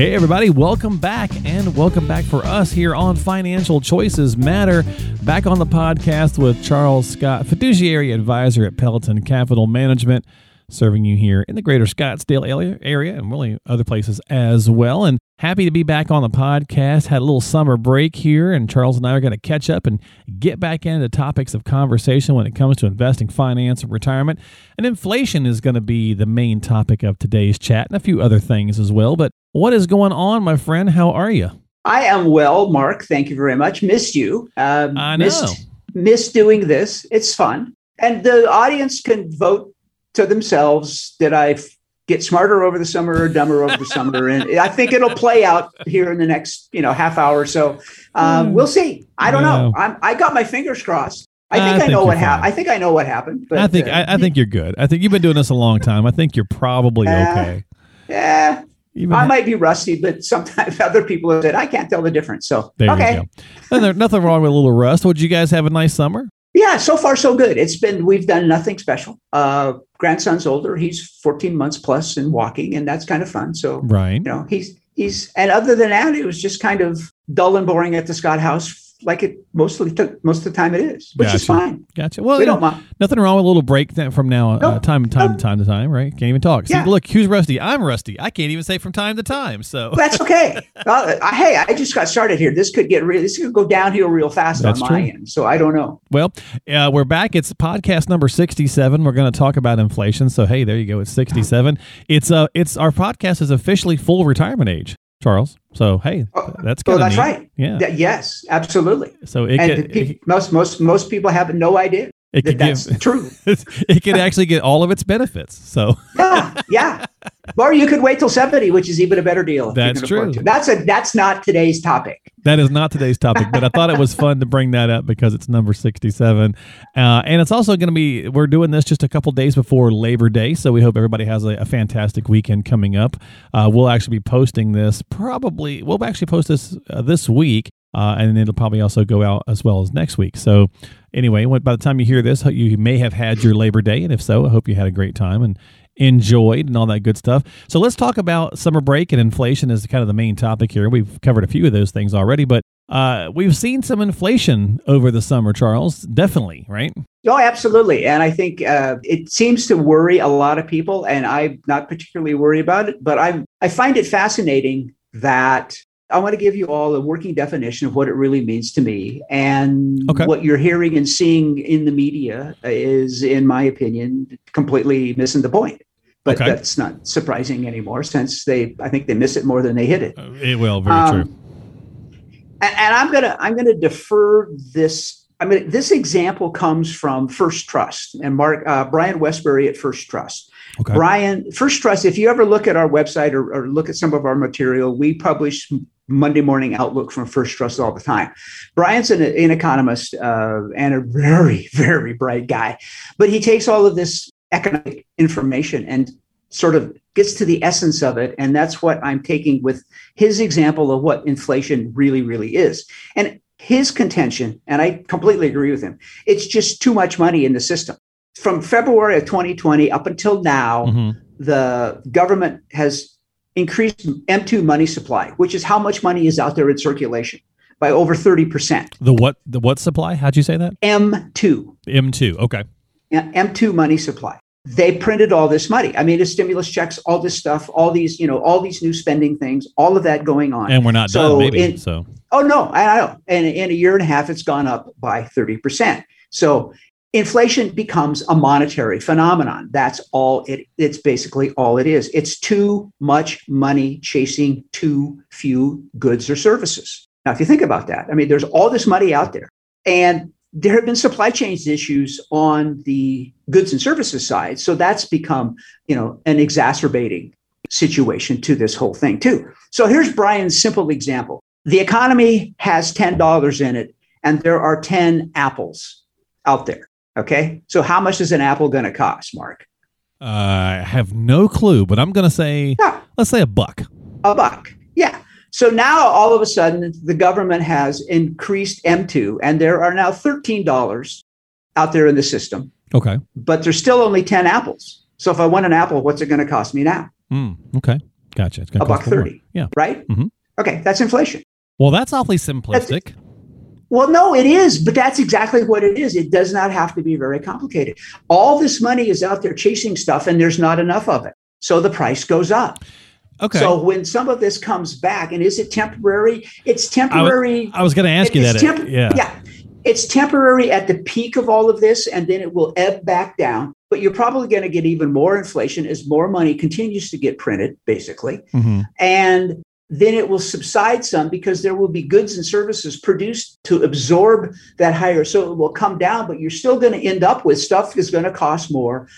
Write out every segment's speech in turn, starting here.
Hey, everybody, welcome back, and welcome back for us here on Financial Choices Matter. Back on the podcast with Charles Scott, fiduciary advisor at Pelleton Capital Management, serving you here in the greater Scottsdale area and really other places as well. And happy to be back on the podcast. Had a little summer break here, and Charles and I are going to catch up and get back into topics of conversation when it comes to investing, finance, and retirement. And inflation is going to be the main topic of today's chat and a few other things as well. But what is going on, my friend? How are you? I am well, Mark. Thank you very much. Missed you. Um, I know. Missed, missed doing this. It's fun. And the audience can vote to themselves. Did I get smarter over the summer or dumber over the summer? And I think it'll play out here in the next, you know, half hour or so. Um, mm. We'll see. I don't know. I'm, I got my fingers crossed. I think I, I think know what happened. I think I know what happened. But, I think uh, I, I, think you're good. I think you've been doing this a long time. I think you're probably uh, okay. Yeah, even I might be rusty, but sometimes other people have said I can't tell the difference. So there okay, there's nothing wrong with a little rust. Would you guys have a nice summer? Yeah, so far so good. It's been we've done nothing special. Uh, grandson's older; he's 14 months plus and walking, and that's kind of fun. So right, you know, he's he's and other than that, it was just kind of dull and boring at the Scott house like it mostly took most of the time it is, which gotcha. is fine. Gotcha. Well, we don't mind. Nothing wrong with a little break from now, uh, time and time to time to time, right? Can't even talk. See, yeah. look, who's rusty? I'm rusty. I can't even say from time to time. So that's okay. uh, hey, I just got started here. This could get real. This could go downhill real fast that's on my end. So I don't know. Well, uh, we're back. It's podcast number sixty-seven. We're going to talk about inflation. So hey, there you go. It's sixty-seven. It's uh, it's our podcast is officially full retirement age. Charles. So hey, oh, that's oh, that's neat. right. Yeah. yes, absolutely. So it, and it, most most most people have no idea it that that's give, true. it could actually get all of its benefits. So yeah, yeah. Or you could wait till seventy, which is even a better deal. That's true. That's a that's not today's topic. That is not today's topic, but I thought it was fun to bring that up because it's number sixty-seven, uh, and it's also going to be. We're doing this just a couple days before Labor Day, so we hope everybody has a, a fantastic weekend coming up. Uh, we'll actually be posting this probably. We'll actually post this uh, this week, uh, and it'll probably also go out as well as next week. So anyway, by the time you hear this, you may have had your Labor Day, and if so, I hope you had a great time and enjoyed and all that good stuff. So let's talk about summer break and inflation as kind of the main topic here. We've covered a few of those things already, but uh, we've seen some inflation over the summer, Charles. Definitely, right? Oh, absolutely. And I think uh, it seems to worry a lot of people, and I'm not particularly worried about it. But I I find it fascinating that I want to give you all a working definition of what it really means to me. And okay. what you're hearing and seeing in the media is, in my opinion, completely missing the point. But okay. that's not surprising anymore since they, I think they miss it more than they hit it. Uh, it will, very um, true. And, and I'm gonna, I'm gonna defer this I mean, this example comes from First Trust and Mark uh, Brian Wesbury at First Trust. Okay. Brian, First Trust. If you ever look at our website or, or, look at some of our material, we publish Monday morning outlook from First Trust all the time. Brian's an, an economist uh, and a very, very bright guy, but he takes all of this economic information and sort of gets to the essence of it. And that's what I'm taking with his example of what inflation really, really is. And his contention, and I completely agree with him, it's just too much money in the system. From February of 2020 up until now, mm-hmm. the government has increased M2 money supply, which is how much money is out there in circulation by over 30%. The what the what supply? How'd you say that? M2. M2. Okay. Yeah, M2 money supply. They printed all this money. I mean, the stimulus checks, all this stuff, all these, you know, all these new spending things, all of that going on. And we're not so done, maybe. In, so. Oh no, I know. And in a year and a half, it's gone up by 30%. So inflation becomes a monetary phenomenon that's all it it's basically all it is it's too much money chasing too few goods or services now if you think about that i mean there's all this money out there and there have been supply chain issues on the goods and services side so that's become you know an exacerbating situation to this whole thing too so here's brian's simple example the economy has $10 in it and there are 10 apples out there. Okay. So how much is an apple going to cost, Mark? Uh, I have no clue, but I'm going to say, yeah. let's say a buck. A buck. So now all of a sudden the government has increased M2 and there are now $13 out there in the system. Okay. But there's still only 10 apples. So if I want an apple, what's it going to cost me now? Mm, okay. Gotcha. It's a buck 30. More. Yeah. Right? Mm-hmm. Okay. That's inflation. Well, that's awfully simplistic. That's, well, no, it is, but that's exactly what it is. It does not have to be very complicated. All this money is out there chasing stuff, and there's not enough of it. So the price goes up. Okay. So when some of this comes back, and is it temporary? It's temporary. I was, was going to ask you that. Temp- yeah. Yeah. It's temporary at the peak of all of this, and then it will ebb back down. But you're probably going to get even more inflation as more money continues to get printed, basically. Mm-hmm. And then it will subside some because there will be goods and services produced to absorb that higher. So it will come down, but you're still going to end up with stuff that's going to cost more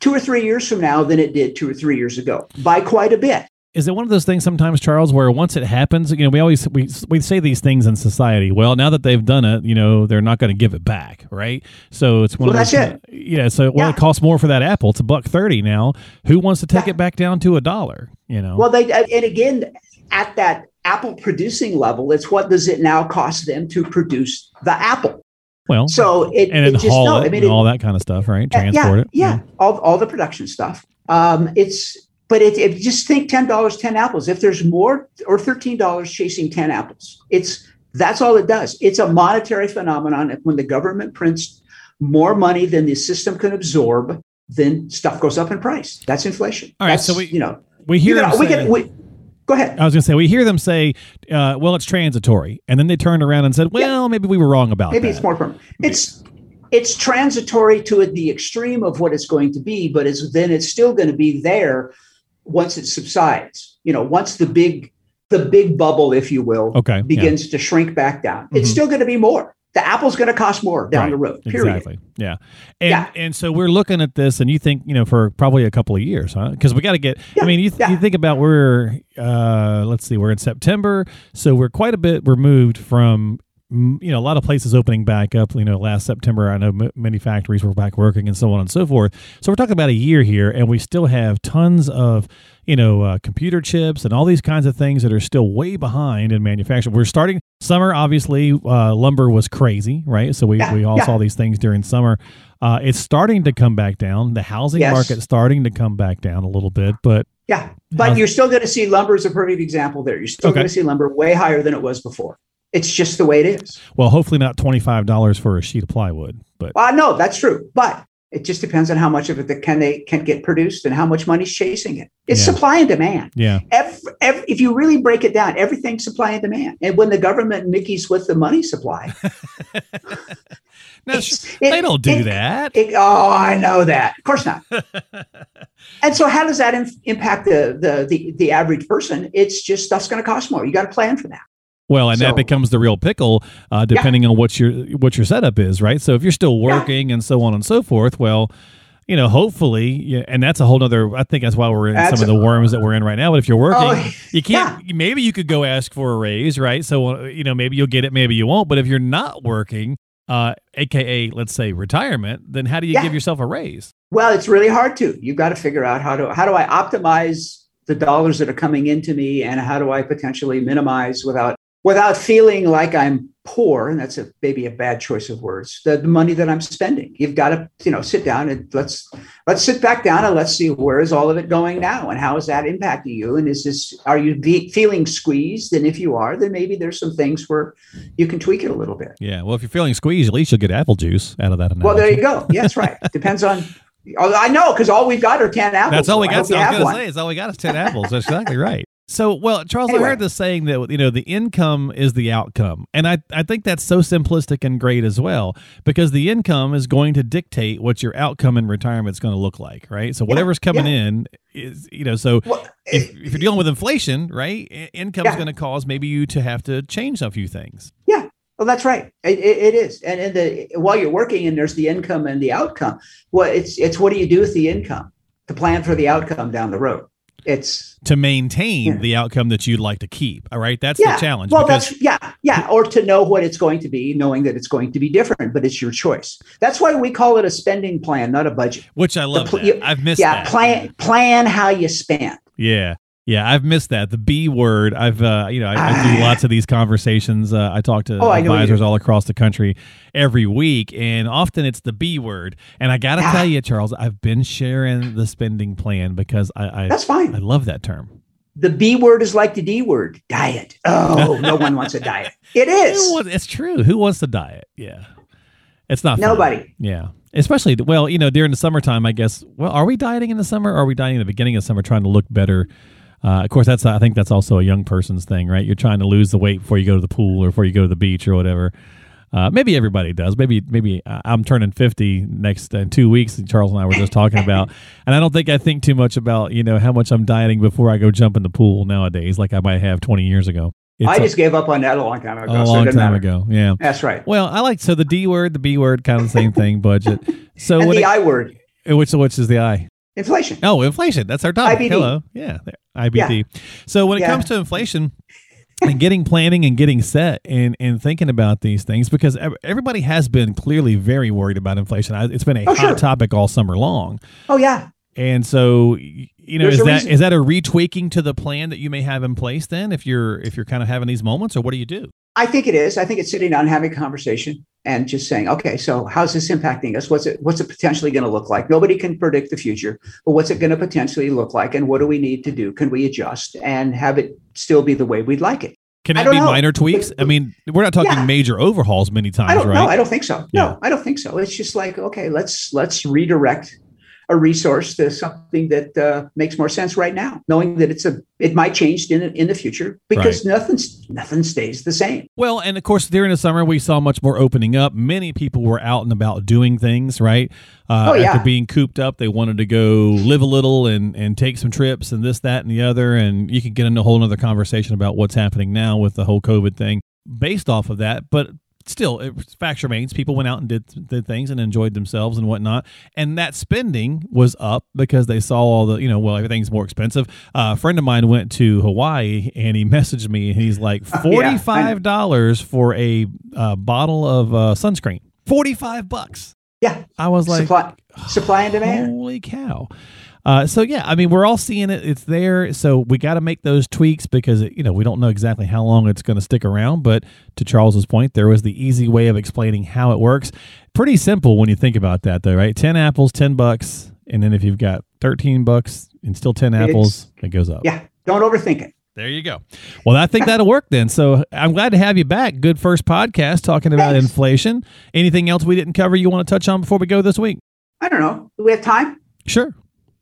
two or three years from now than it did two or three years ago by quite a bit is it one of those things sometimes charles where once it happens you know we always we, we say these things in society well now that they've done it you know they're not going to give it back right so it's one well, of those that's it. yeah so well yeah. it costs more for that apple it's a buck 30 now who wants to take yeah. it back down to a dollar you know well they and again at that apple producing level it's what does it now cost them to produce the apple well, so it and it just haul no, it, I mean, it, all that kind of stuff, right? Transport yeah, it, yeah, yeah, all all the production stuff. Um, it's but it, if just think ten dollars, ten apples. If there's more or thirteen dollars chasing ten apples, it's that's all it does. It's a monetary phenomenon. When the government prints more money than the system can absorb, then stuff goes up in price. That's inflation. All right, that's, so we you know we hear know, we say, we, go ahead. I was going to say we hear them say, uh, "Well, it's transitory," and then they turned around and said, "Well, yeah. maybe we were wrong about maybe that. it's more permanent." It's it's transitory to the extreme of what it's going to be, but it's then it's still going to be there once it subsides. You know, once the big the big bubble, if you will, okay, begins yeah. to shrink back down. Mm-hmm. It's still going to be more. The apple's going to cost more down right. the road. Period. Exactly. Yeah. And yeah. and so we're looking at this, and you think you know for probably a couple of years, huh? Because we got to get. Yeah. I mean, you, th- you think about we're uh, let's see, we're in September, so we're quite a bit removed from you know a lot of places opening back up you know last september i know m- many factories were back working and so on and so forth. So we're talking about a year here and we still have tons of you know uh, computer chips and all these kinds of things that are still way behind in manufacturing. We're starting summer obviously uh, lumber was crazy right? So we, yeah, we all yeah. saw these things during summer. Uh, it's starting to come back down. The housing yes. market starting to come back down a little bit but yeah but you're still going to see lumber is a perfect example there. You're still okay. going to see lumber way higher than it was before it's just the way it is. Well, hopefully not twenty five dollars for a sheet of plywood, but uh, no, that's true. But it just depends on how much of it that can they can get produced and how much money's chasing it. It's yeah. supply and demand. Yeah. Every, every, if you really break it down, everything's supply and demand. And when the government Mickey's with the money supply, no, they don't do it, that. It, oh, I know that. Of course not. and so, how does that in, impact the, the the the average person? It's just stuff's going to cost more. You got to plan for that. Well, and so, that becomes the real pickle, uh, depending yeah. on what your what your setup is, right? So if you're still working yeah. and so on and so forth, well, you know, hopefully, and that's a whole other. I think that's why we're in that's some of the worms that we're in right now. But if you're working, oh, you can't. Yeah. Maybe you could go ask for a raise, right? So uh, you know, maybe you'll get it, maybe you won't. But if you're not working, uh, aka let's say retirement, then how do you give yourself a raise? Well, it's really hard to. You've got to figure out how to how do I optimize the dollars that are coming into me, and how do I potentially minimize without without feeling like I'm poor, and that's a maybe a bad choice of words, the, the, money that I'm spending. You've got to, you know, sit down and let's let's sit back down and let's see where is all of it going now, and how is that impacting you, and is this are you be, feeling squeezed? And if you are, then maybe there's some things where you can tweak it a little bit. Yeah, well, if you're feeling squeezed, at least you'll get apple juice out of that. Analogy. Well, there you go. Yeah, that's right. Depends on I know because all we've got are ten apples. That's all we got. I, I was going to say is all we got is ten apples. That's exactly right. So, well, Charles, anyway. I heard this saying that you know the income is the outcome, and I I think that's so simplistic and great as well because the income is going to dictate what your outcome in retirement is going to look like, right? So whatever's coming yeah. in is you know so well, if, if you're dealing with inflation, right, income is yeah. going to cause maybe you to have to change a few things. Yeah, well, that's right. It, it is, and, and the while you're working, and there's the income and the outcome. Well, it's it's what do you do with the income to plan for the outcome down the road? It's to maintain yeah. the outcome that you'd like to keep. All right, that's yeah. the challenge. Well, that's yeah, yeah, or to know what it's going to be, knowing that it's going to be different, but it's your choice. That's why we call it a spending plan, not a budget. Which I love. Pl- you, I've missed. Yeah, that. plan plan how you spend. Yeah, yeah, I've missed that. The B word. I've, uh, you know, I, I do lots of these conversations. Uh, I talk to oh, advisors all across the country every week, and often it's the B word. And I got to ah. tell you, Charles, I've been sharing the spending plan because I, I that's fine. I love that term. The B word is like the D word, diet. Oh, no one wants a diet. It is. It's true. Who wants a diet? Yeah, it's not nobody. Fun. Yeah especially well you know during the summertime i guess well are we dieting in the summer or are we dieting in the beginning of summer trying to look better uh, of course, that's I think that's also a young person's thing, right? You're trying to lose the weight before you go to the pool or before you go to the beach or whatever. Uh, maybe everybody does. Maybe maybe uh, I'm turning 50 next in two weeks. And Charles and I were just talking about, and I don't think I think too much about you know how much I'm dieting before I go jump in the pool nowadays, like I might have 20 years ago. It's I just a, gave up on that a long time ago. A long so time matter. ago, yeah. That's right. Well, I like so the D word, the B word, kind of the same thing. Budget. So and the it, I word. Which which is the I? Inflation. Oh, inflation. That's our topic. IBD. Hello. Yeah. IBD. Yeah. So when it yeah. comes to inflation and getting planning and getting set and, and thinking about these things, because everybody has been clearly very worried about inflation. It's been a oh, hot sure. topic all summer long. Oh, yeah. And so, you know, There's is that reason. is that a retweaking to the plan that you may have in place then if you're if you're kind of having these moments or what do you do? I think it is. I think it's sitting down and having a conversation and just saying, okay, so how's this impacting us? What's it what's it potentially going to look like? Nobody can predict the future, but what's it going to potentially look like? And what do we need to do? Can we adjust and have it still be the way we'd like it? Can it be know. minor tweaks? I mean, we're not talking yeah. major overhauls many times, I don't, right? No, I don't think so. Yeah. No, I don't think so. It's just like, okay, let's let's redirect a resource to something that uh, makes more sense right now, knowing that it's a it might change in in the future because right. nothing's nothing stays the same. Well, and of course during the summer we saw much more opening up. Many people were out and about doing things, right? Uh, oh, yeah. After being cooped up, they wanted to go live a little and and take some trips and this, that, and the other. And you could get into a whole other conversation about what's happening now with the whole COVID thing based off of that. But still, it, fact remains, people went out and did, did things and enjoyed themselves and whatnot. And that spending was up because they saw all the, you know, well, everything's more expensive. Uh, a friend of mine went to Hawaii and he messaged me and he's like, $45 yeah, for a uh, bottle of uh, sunscreen. 45 bucks. Yeah. I was like, supply, supply and demand. Holy cow. Uh, so yeah, I mean, we're all seeing it. It's there. So we got to make those tweaks because it, you know we don't know exactly how long it's going to stick around. But to Charles's point, there was the easy way of explaining how it works. Pretty simple when you think about that, though, right? Ten apples, ten bucks, and then if you've got thirteen bucks and still ten apples, it's, it goes up. Yeah, don't overthink it. There you go. Well, I think that'll work then. So I'm glad to have you back. Good first podcast talking about Thanks. inflation. Anything else we didn't cover you want to touch on before we go this week? I don't know. Do we have time? Sure.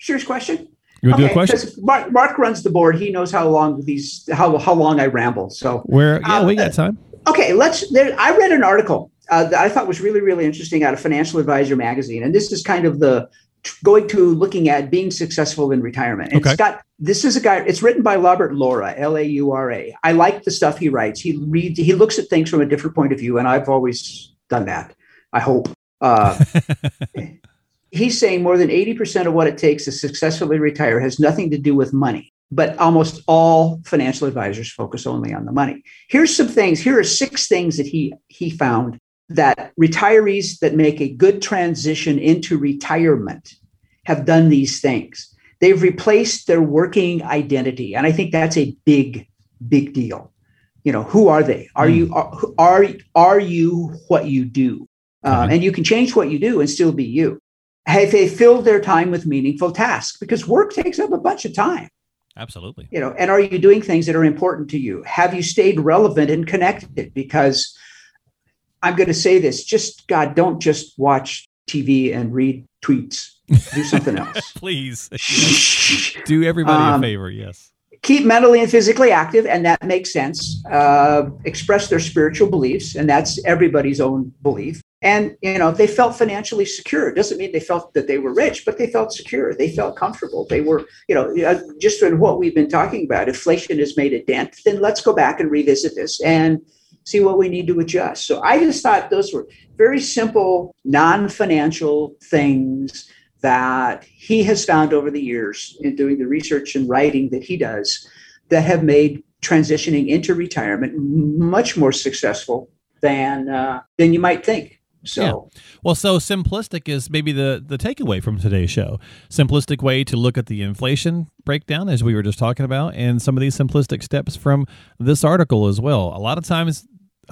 Serious question. You want to okay, do a question? Mark, Mark, runs the board. He knows how long these how how long I ramble. So where yeah, uh, we got time. Okay, let's. There, I read an article uh, that I thought was really really interesting out of Financial Advisor magazine, and this is kind of the going to looking at being successful in retirement. And okay. it's got this is a guy. It's written by Robert Laura, L A U R A. I like the stuff he writes. He reads. He looks at things from a different point of view, and I've always done that. I hope. Uh, he's saying more than 80% of what it takes to successfully retire has nothing to do with money but almost all financial advisors focus only on the money. Here's some things here are six things that he he found that retirees that make a good transition into retirement have done these things. They've replaced their working identity and i think that's a big big deal. You know who are they? Are mm. you are, are are you what you do? Uh, and you can change what you do and still be you have they filled their time with meaningful tasks? Because work takes up a bunch of time. Absolutely. You know, and are you doing things that are important to you? Have you stayed relevant and connected? Because I'm going to say this just God, don't just watch TV and read tweets. Do something else. Please. Do everybody um, a favor. Yes. Keep mentally and physically active, and that makes sense. Uh, express their spiritual beliefs, and that's everybody's own belief and you know they felt financially secure. It doesn't mean they felt that they were rich but they felt secure. They felt comfortable. They were you know uh, just in what we've been talking about inflation has made a dent then let's go back and revisit this and see what we need to adjust. So i just thought those were very simple non-financial things that he has found over the years in doing the research and writing that he does that have made transitioning into retirement much more successful than uh, than you might think. So, yeah. well, so simplistic is maybe the the takeaway from today's show. Simplistic way to look at the inflation breakdown, as we were just talking about, and some of these simplistic steps from this article as well. A lot of times,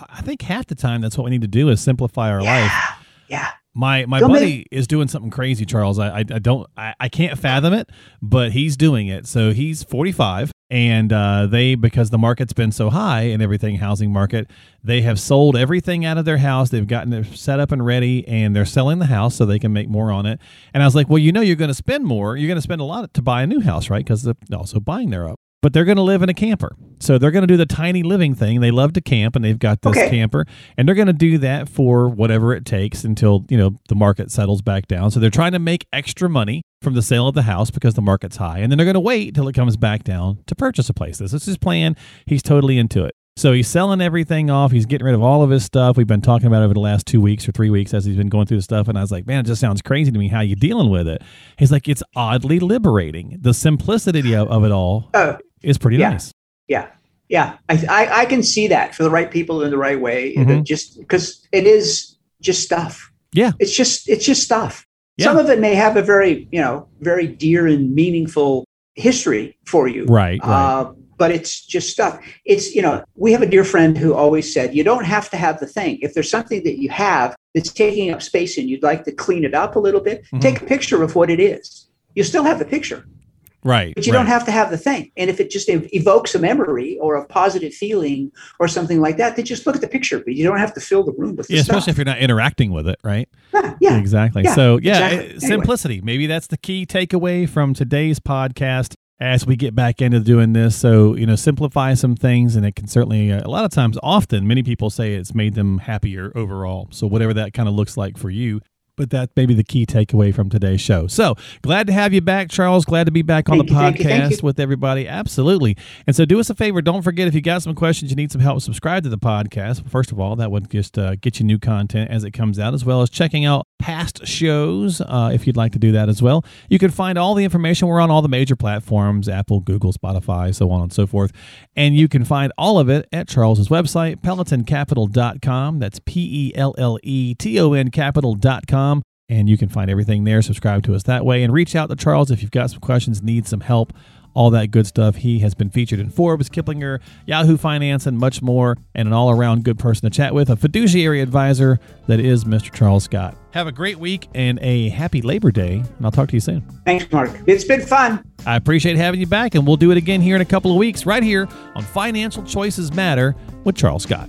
I think half the time, that's what we need to do is simplify our yeah. life. Yeah. My my don't buddy make- is doing something crazy, Charles. I I, I don't I, I can't fathom it, but he's doing it. So he's 45 and uh, they because the market's been so high and everything housing market they have sold everything out of their house. They've gotten it set up and ready and they're selling the house so they can make more on it. And i was like well you know you're going to spend more. You're going to spend a lot to buy a new house right? Because they're also buying their up but they're going to live in a camper. So they're going to do the tiny living thing. They love to camp and they've got this okay. camper and they're going to do that for whatever it takes until, you know, the market settles back down. So they're trying to make extra money from the sale of the house because the market's high and then they're going to wait till it comes back down to purchase a place. This is his plan. He's totally into it. So he's selling everything off. He's getting rid of all of his stuff. We've been talking about over the last two weeks or three weeks as he's been going through the stuff. And I was like, man, it just sounds crazy to me how you dealing with it. He's like, it's oddly liberating. The simplicity of, of it all uh, is pretty yeah, nice. Yeah. Yeah. I, I, I, can see that for the right people in the right way. Mm-hmm. Just because it is just stuff. Yeah. It's just, it's just stuff. Yeah. Some of it may have a very, you know, very dear and meaningful history for you. Right. right. Uh, but it's just stuff. It's, you know, we have a dear friend who always said, you don't have to have the thing. If there's something that you have that's taking up space and you'd like to clean it up a little bit, mm-hmm. take a picture of what it is. You still have the picture. Right. But you right. don't have to have the thing. And if it just ev- evokes a memory or a positive feeling or something like that, then just look at the picture. But you don't have to fill the room with yeah, especially stuff. if you're not interacting with it, right? Yeah. yeah exactly. Yeah, so, yeah, exactly. Anyway. simplicity. Maybe that's the key takeaway from today's podcast as we get back into doing this. So, you know, simplify some things, and it can certainly, uh, a lot of times, often, many people say it's made them happier overall. So, whatever that kind of looks like for you, but that may be the key takeaway from today's show. So glad to have you back, Charles. Glad to be back on thank the you, podcast thank you, thank with everybody. Absolutely. And so do us a favor. Don't forget if you got some questions, you need some help, subscribe to the podcast. First of all, that would just uh, get you new content as it comes out, as well as checking out past shows uh, if you'd like to do that as well. You can find all the information. We're on all the major platforms Apple, Google, Spotify, so on and so forth. And you can find all of it at Charles's website, pelletoncapital.com. That's P E L L E T O N capital.com and you can find everything there. Subscribe to us that way and reach out to Charles if you've got some questions, need some help, all that good stuff. He has been featured in Forbes, Kiplinger, Yahoo Finance, and much more, and an all around good person to chat with, a fiduciary advisor that is Mr. Charles Scott. Have a great week and a happy Labor Day, and I'll talk to you soon. Thanks, Mark. It's been fun. I appreciate having you back, and we'll do it again here in a couple of weeks, right here on Financial Choices Matter with Charles Scott.